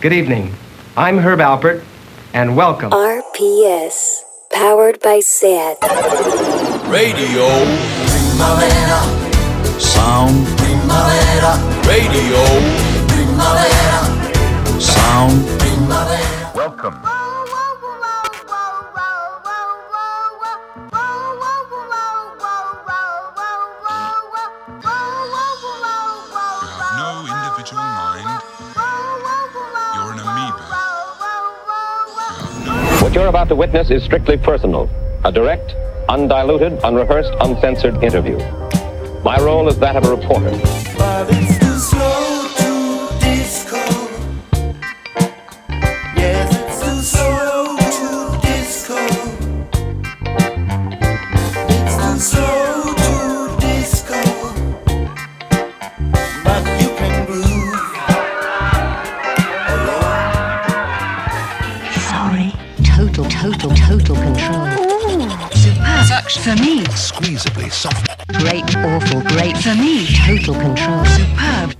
Good evening. I'm Herb Alpert, and welcome. RPS, powered by SAT. Radio. Primavera. Sound. Primavera. Radio. Primavera. Sound. Primavera. Welcome. What you're about to witness is strictly personal. A direct, undiluted, unrehearsed, uncensored interview. My role is that of a reporter. Total control. Superb.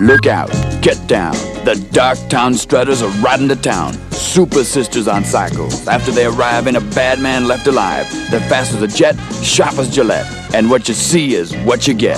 Look out, get down. The Dark Town Strutters are riding to town. Super sisters on cycles. After they arrive, ain't a bad man left alive. They're fast as a jet, sharp as Gillette. And what you see is what you get.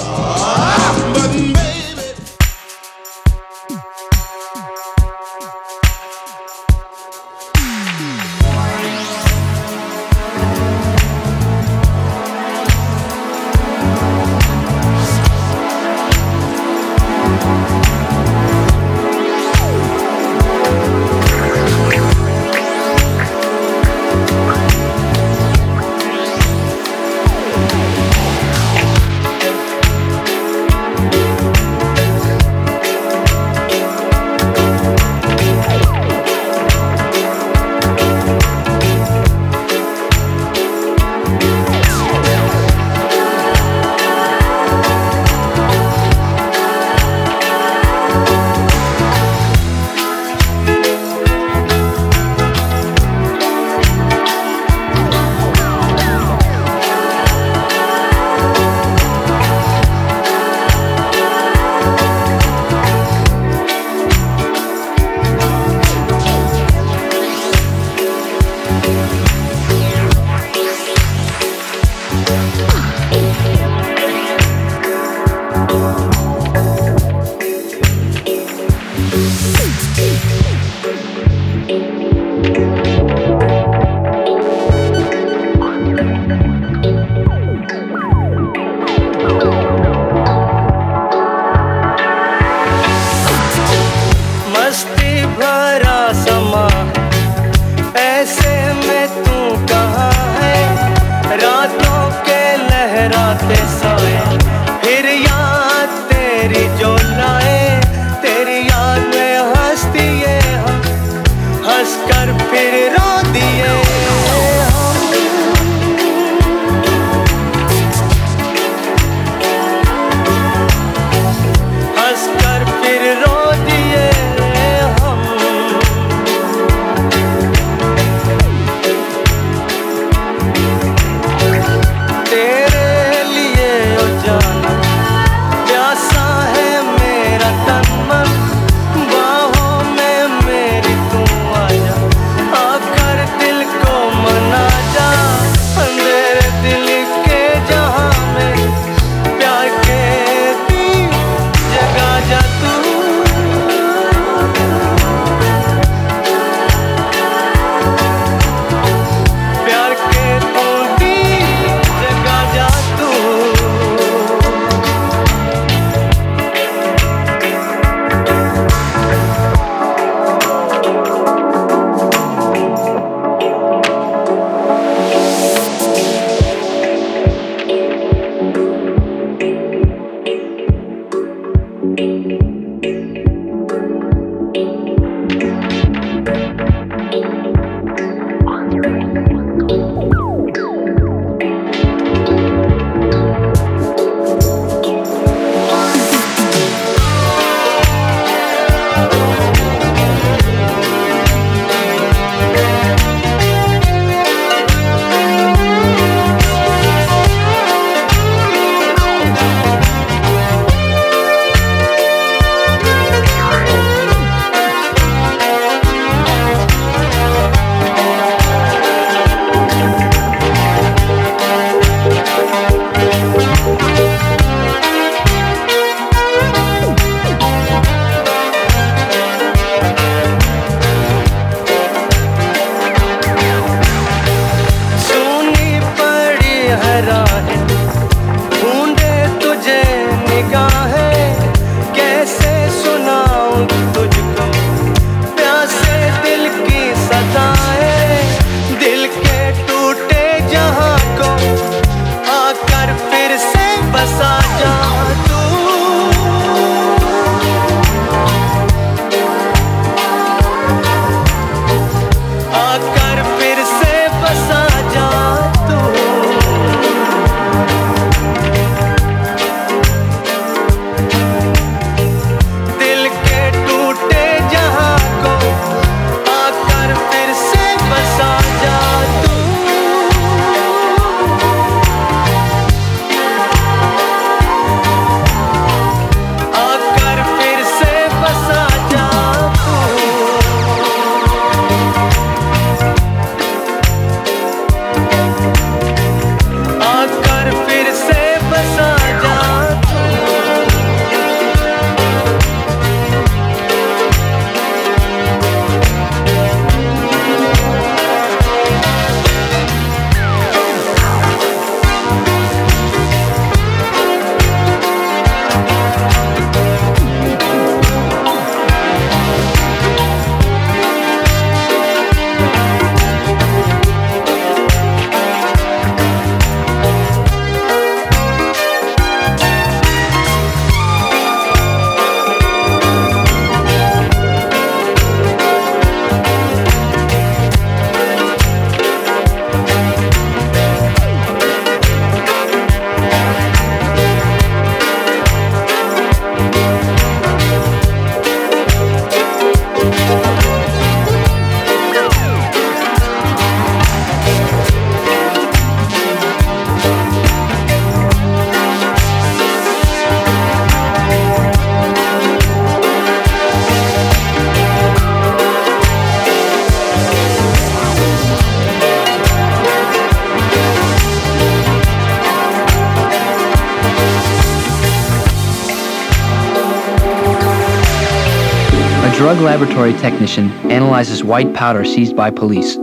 laboratory technician analyzes white powder seized by police.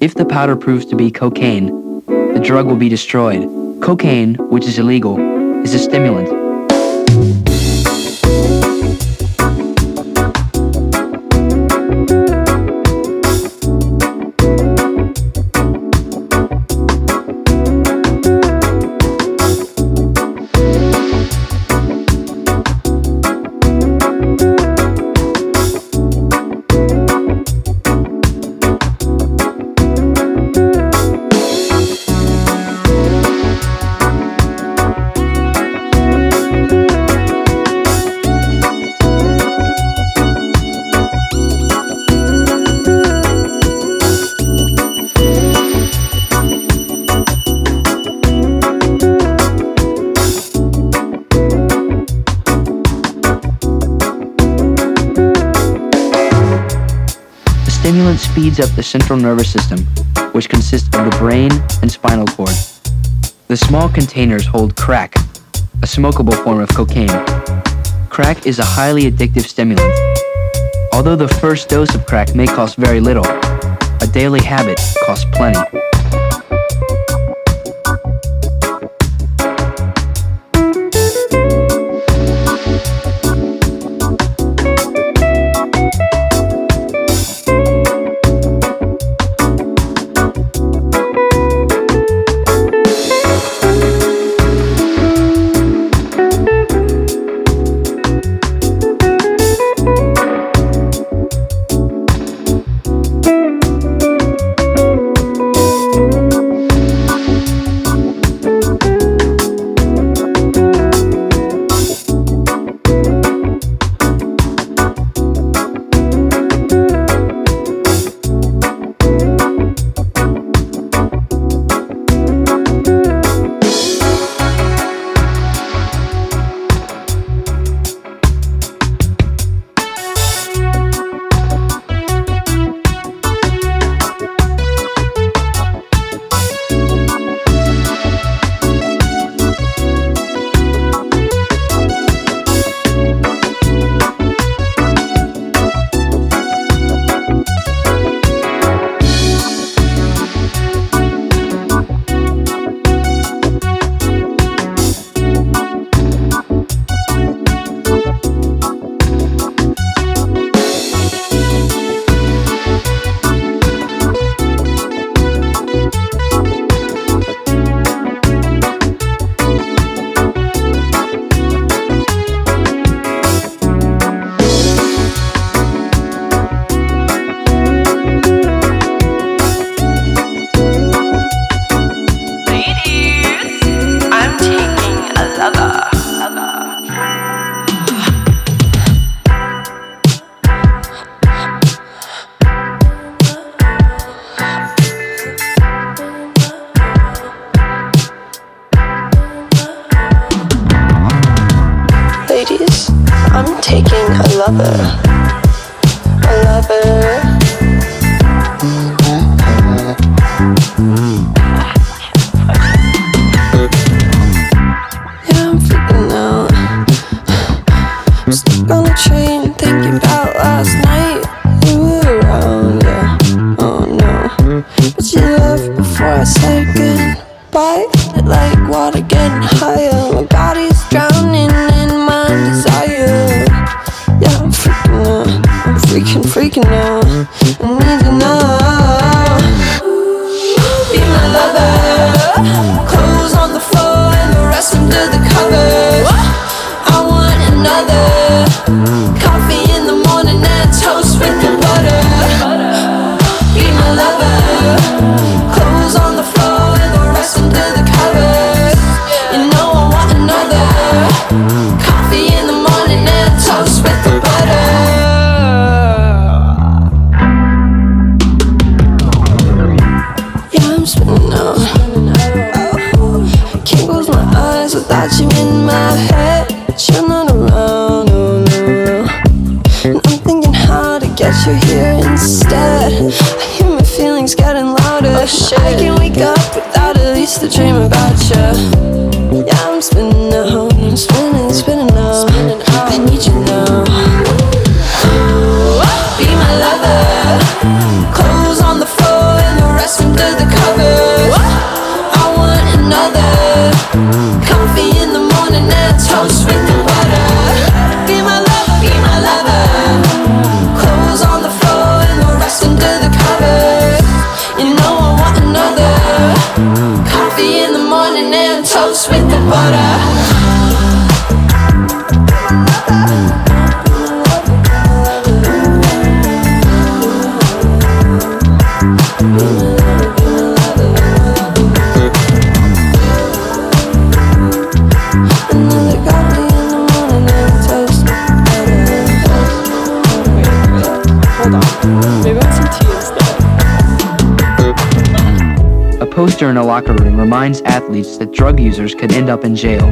If the powder proves to be cocaine, the drug will be destroyed. Cocaine, which is illegal, is a stimulant stimulant speeds up the central nervous system, which consists of the brain and spinal cord. The small containers hold crack, a smokable form of cocaine. Crack is a highly addictive stimulant. Although the first dose of crack may cost very little, a daily habit costs plenty. dreaming Reminds athletes that drug users could end up in jail.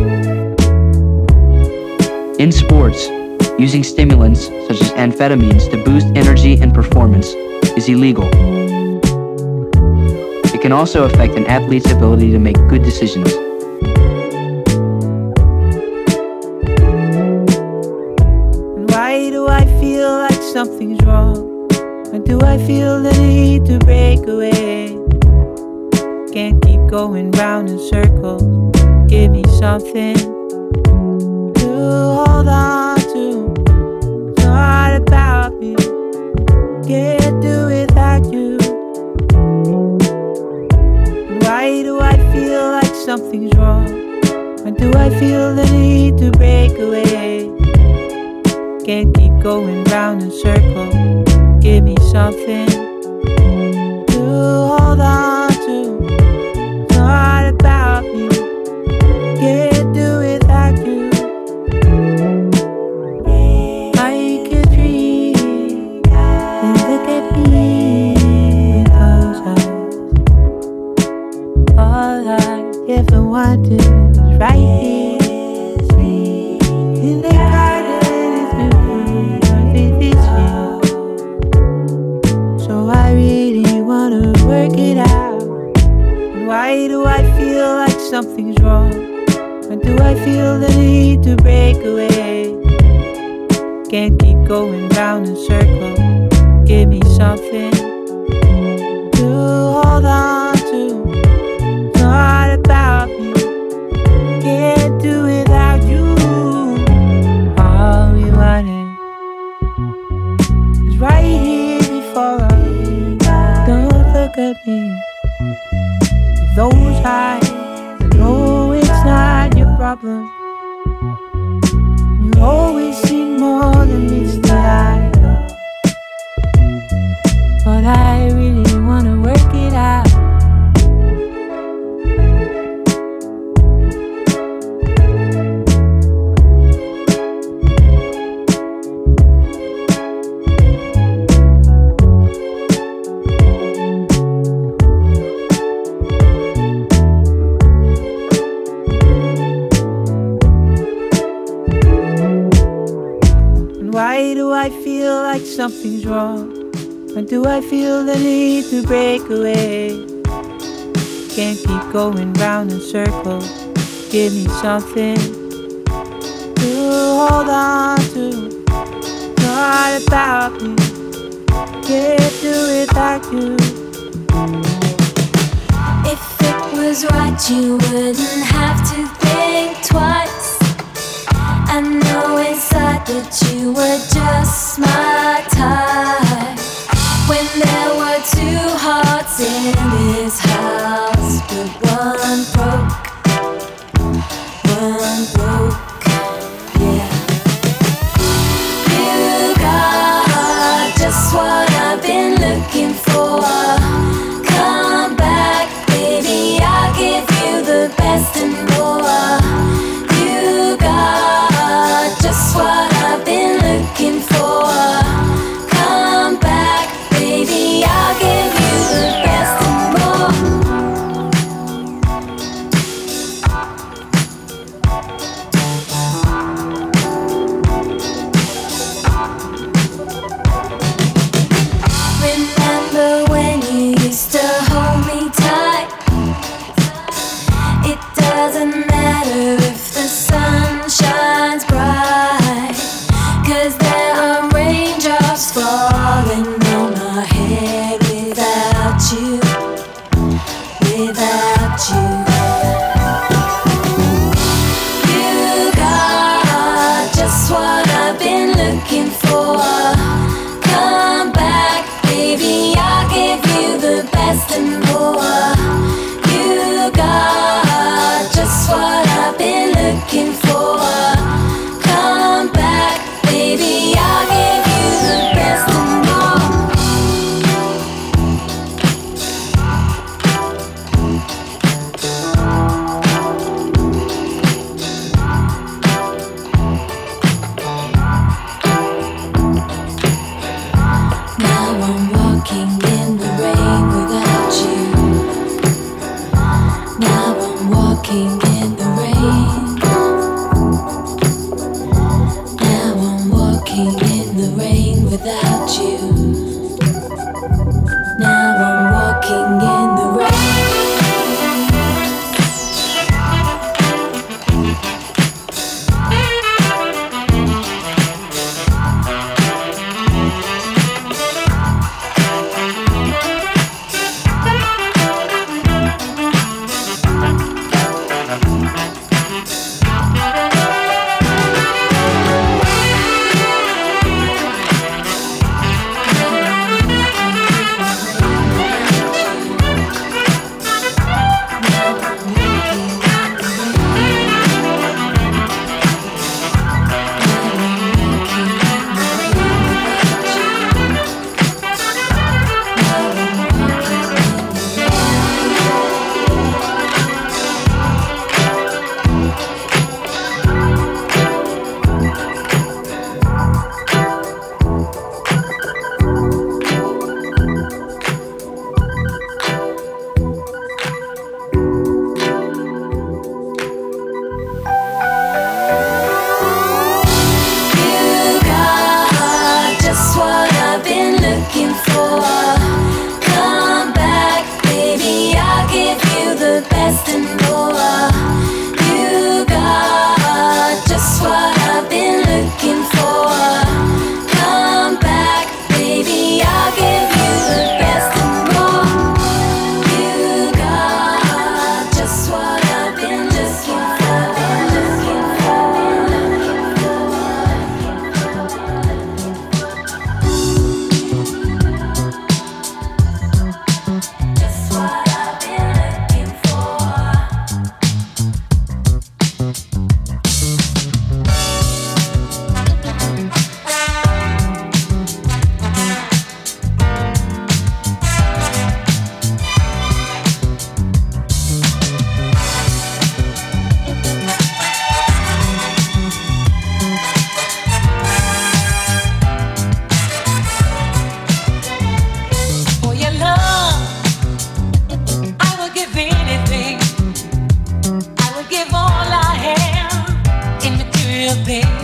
In sports, using stimulants such as amphetamines to boost energy and performance is illegal. It can also affect an athlete's ability to make good decisions. going round in circles. Give me something feel the need to break away. Can't keep going round in circles. Give me something to hold on to. Not about me. Can't do it without you. If it was right, you wouldn't have to think twice. I know inside that you were just smart. give all I am into your pain.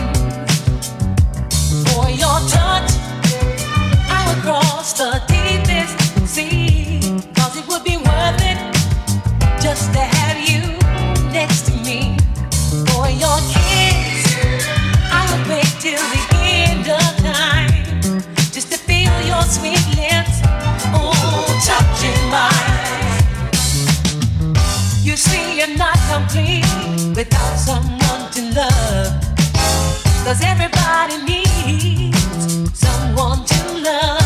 You see, you're not complete without someone to love. Cause everybody needs someone to love.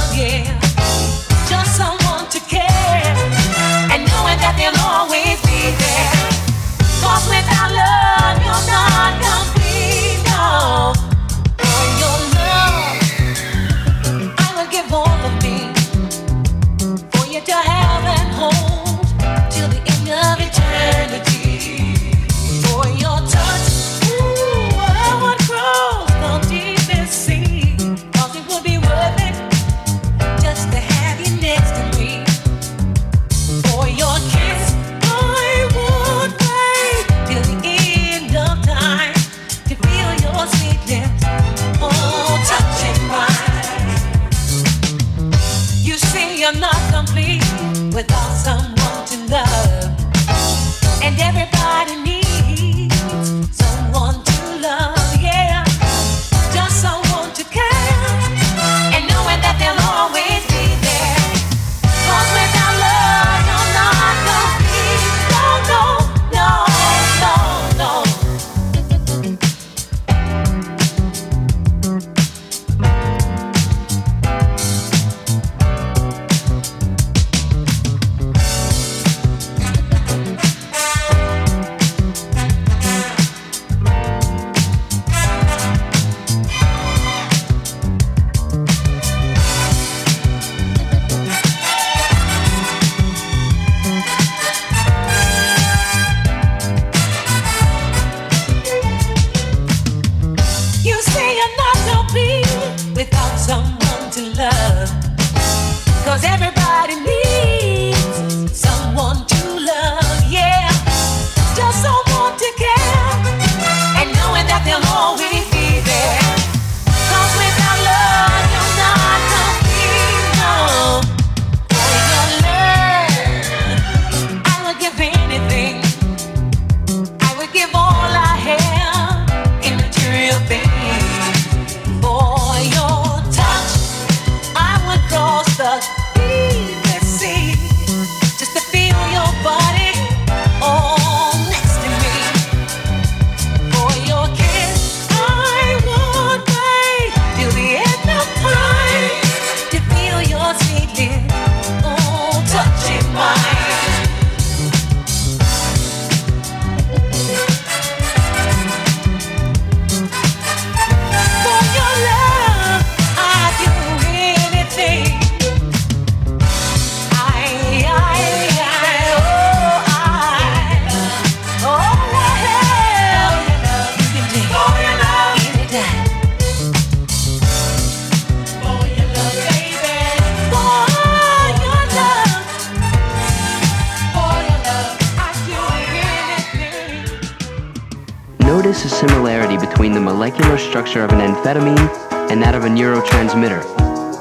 Structure of an amphetamine and that of a neurotransmitter,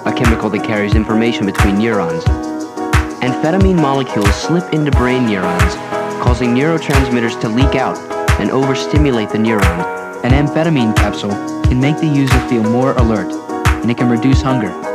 a chemical that carries information between neurons. Amphetamine molecules slip into brain neurons, causing neurotransmitters to leak out and overstimulate the neuron. An amphetamine capsule can make the user feel more alert, and it can reduce hunger.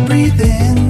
Start breathing.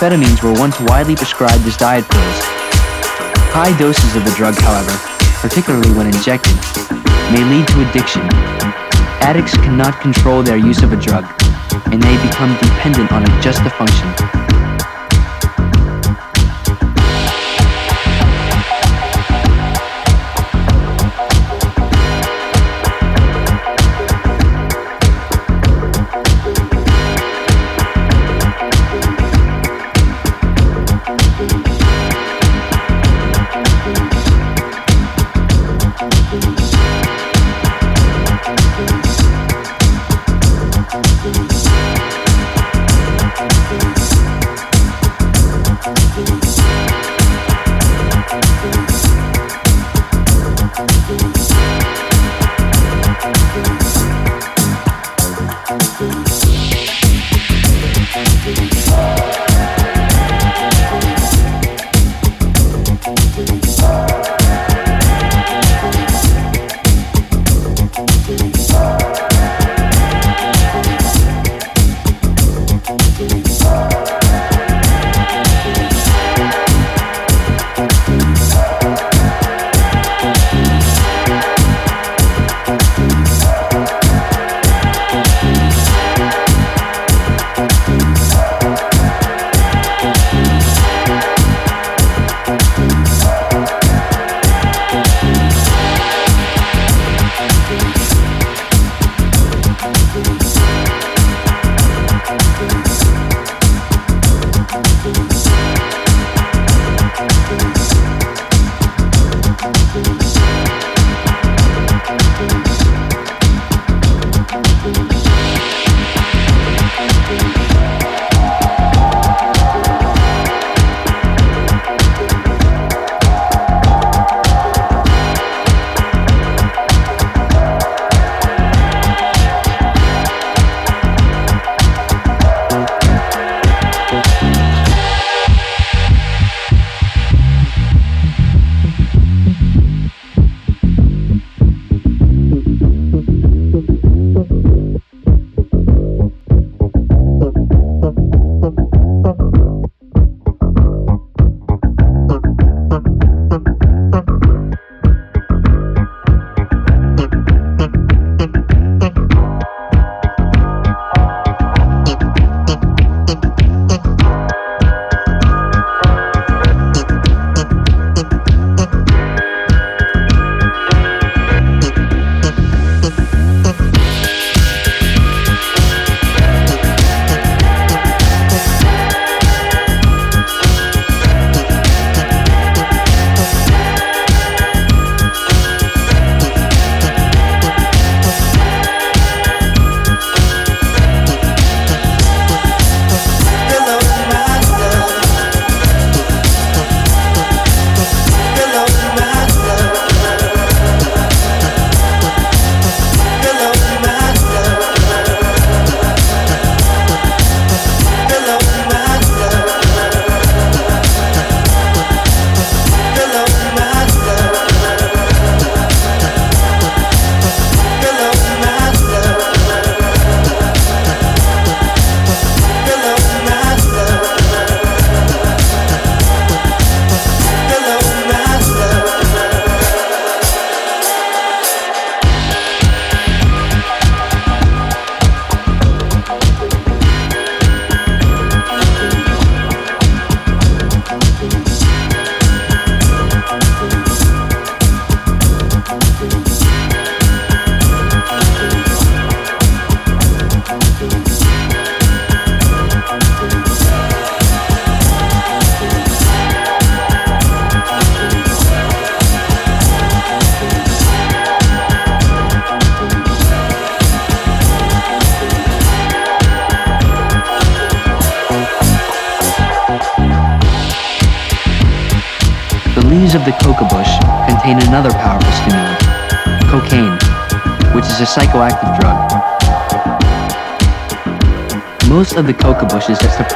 Amphetamines were once widely prescribed as diet pills. High doses of the drug, however, particularly when injected, may lead to addiction. Addicts cannot control their use of a drug, and they become dependent on it just to function.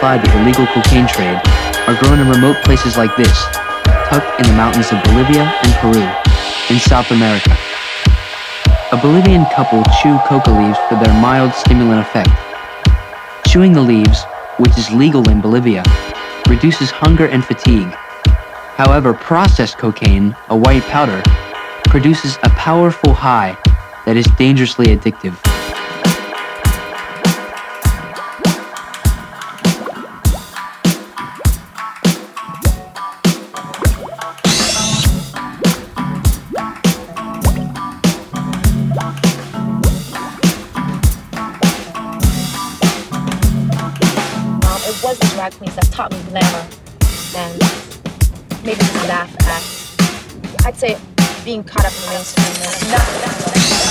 Supply the illegal cocaine trade are grown in remote places like this, tucked in the mountains of Bolivia and Peru, in South America. A Bolivian couple chew coca leaves for their mild stimulant effect. Chewing the leaves, which is legal in Bolivia, reduces hunger and fatigue. However, processed cocaine, a white powder, produces a powerful high that is dangerously addictive. Being caught up in the mainstream and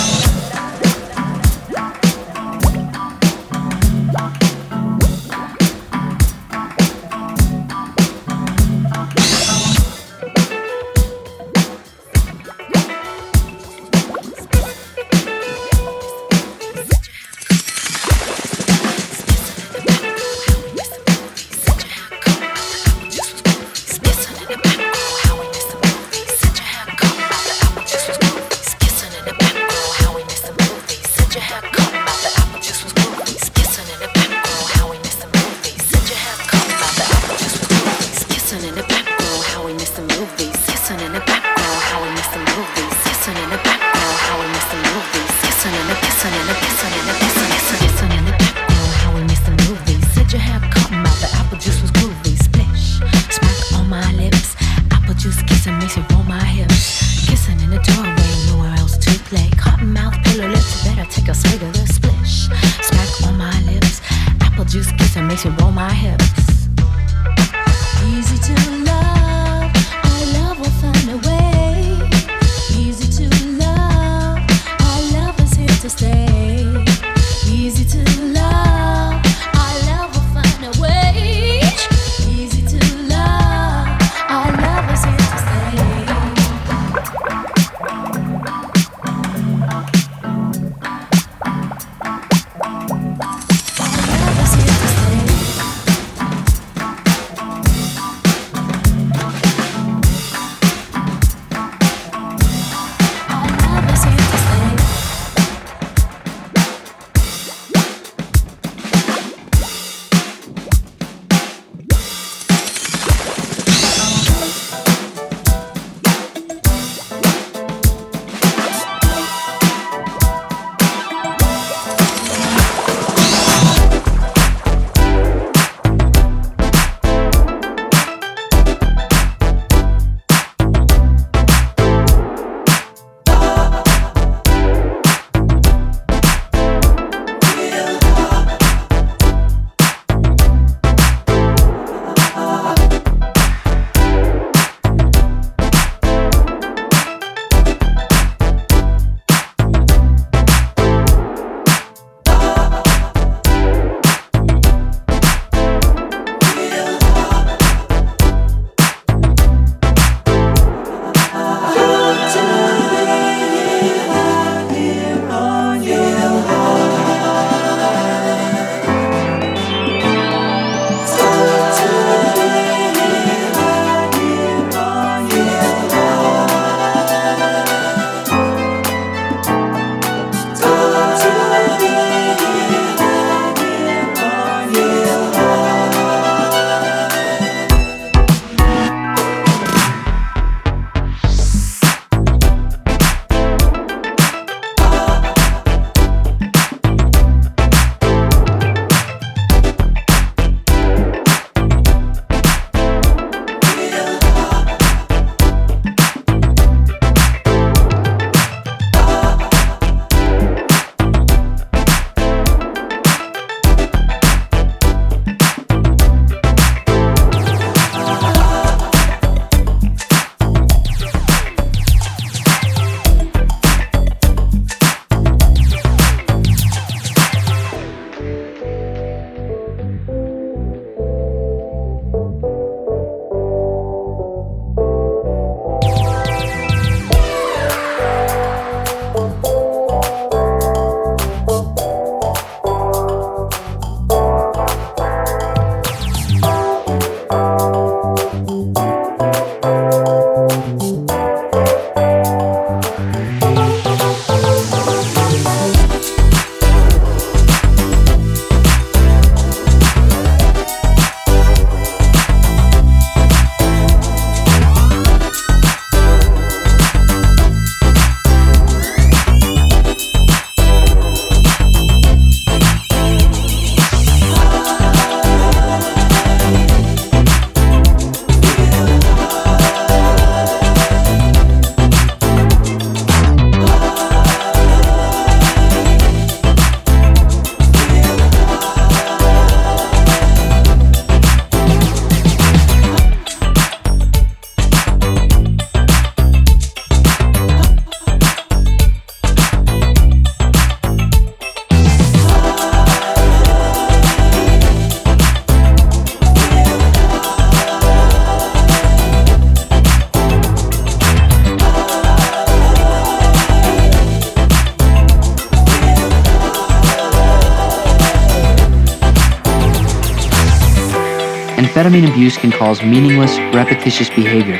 Amphetamine abuse can cause meaningless, repetitious behavior.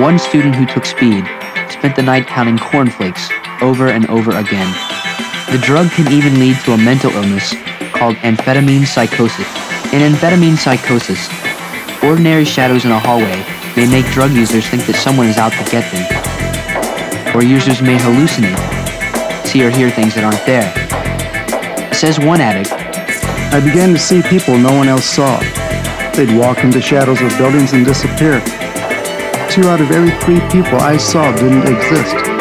One student who took speed spent the night counting cornflakes over and over again. The drug can even lead to a mental illness called amphetamine psychosis. In amphetamine psychosis, ordinary shadows in a hallway may make drug users think that someone is out to get them. Or users may hallucinate, see or hear things that aren't there. Says one addict, I began to see people no one else saw. They'd walk into shadows of buildings and disappear. Two out of every three people I saw didn't exist.